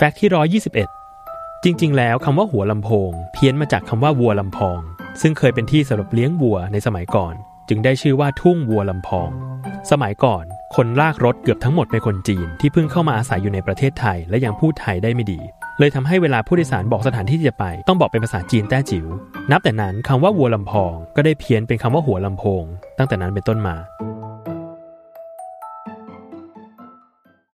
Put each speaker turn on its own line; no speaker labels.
แฟกต์ที่ 121 จริง ๆ แล้วคำว่าหัวลำโพง เพี้ยนมาจากคำว่าวัวลำพอง ซึ่งเคยเป็นที่สำหรับเลี้ยงวัวในสมัยก่อน จึงได้ชื่อว่าทุ่งวัวลำพอง สมัยก่อน คนลากรถเกือบทั้งหมดเป็นคนจีน ที่เพิ่งเข้ามาอาศัยอยู่ในประเทศไทย และยังพูดไทยได้ไม่ดี เลยทำให้เวลาผู้โดยสารบอกสถานที่ที่จะไป ต้องบอกเป็นภาษาจีนแต้จิ๋วนับแต่นั้นคำว่าวัวลำพอง ก็ได้เพี้ยนเป็นคำว่าหัวลำโพง ตั้งแต่นั้นเป็นต้นมา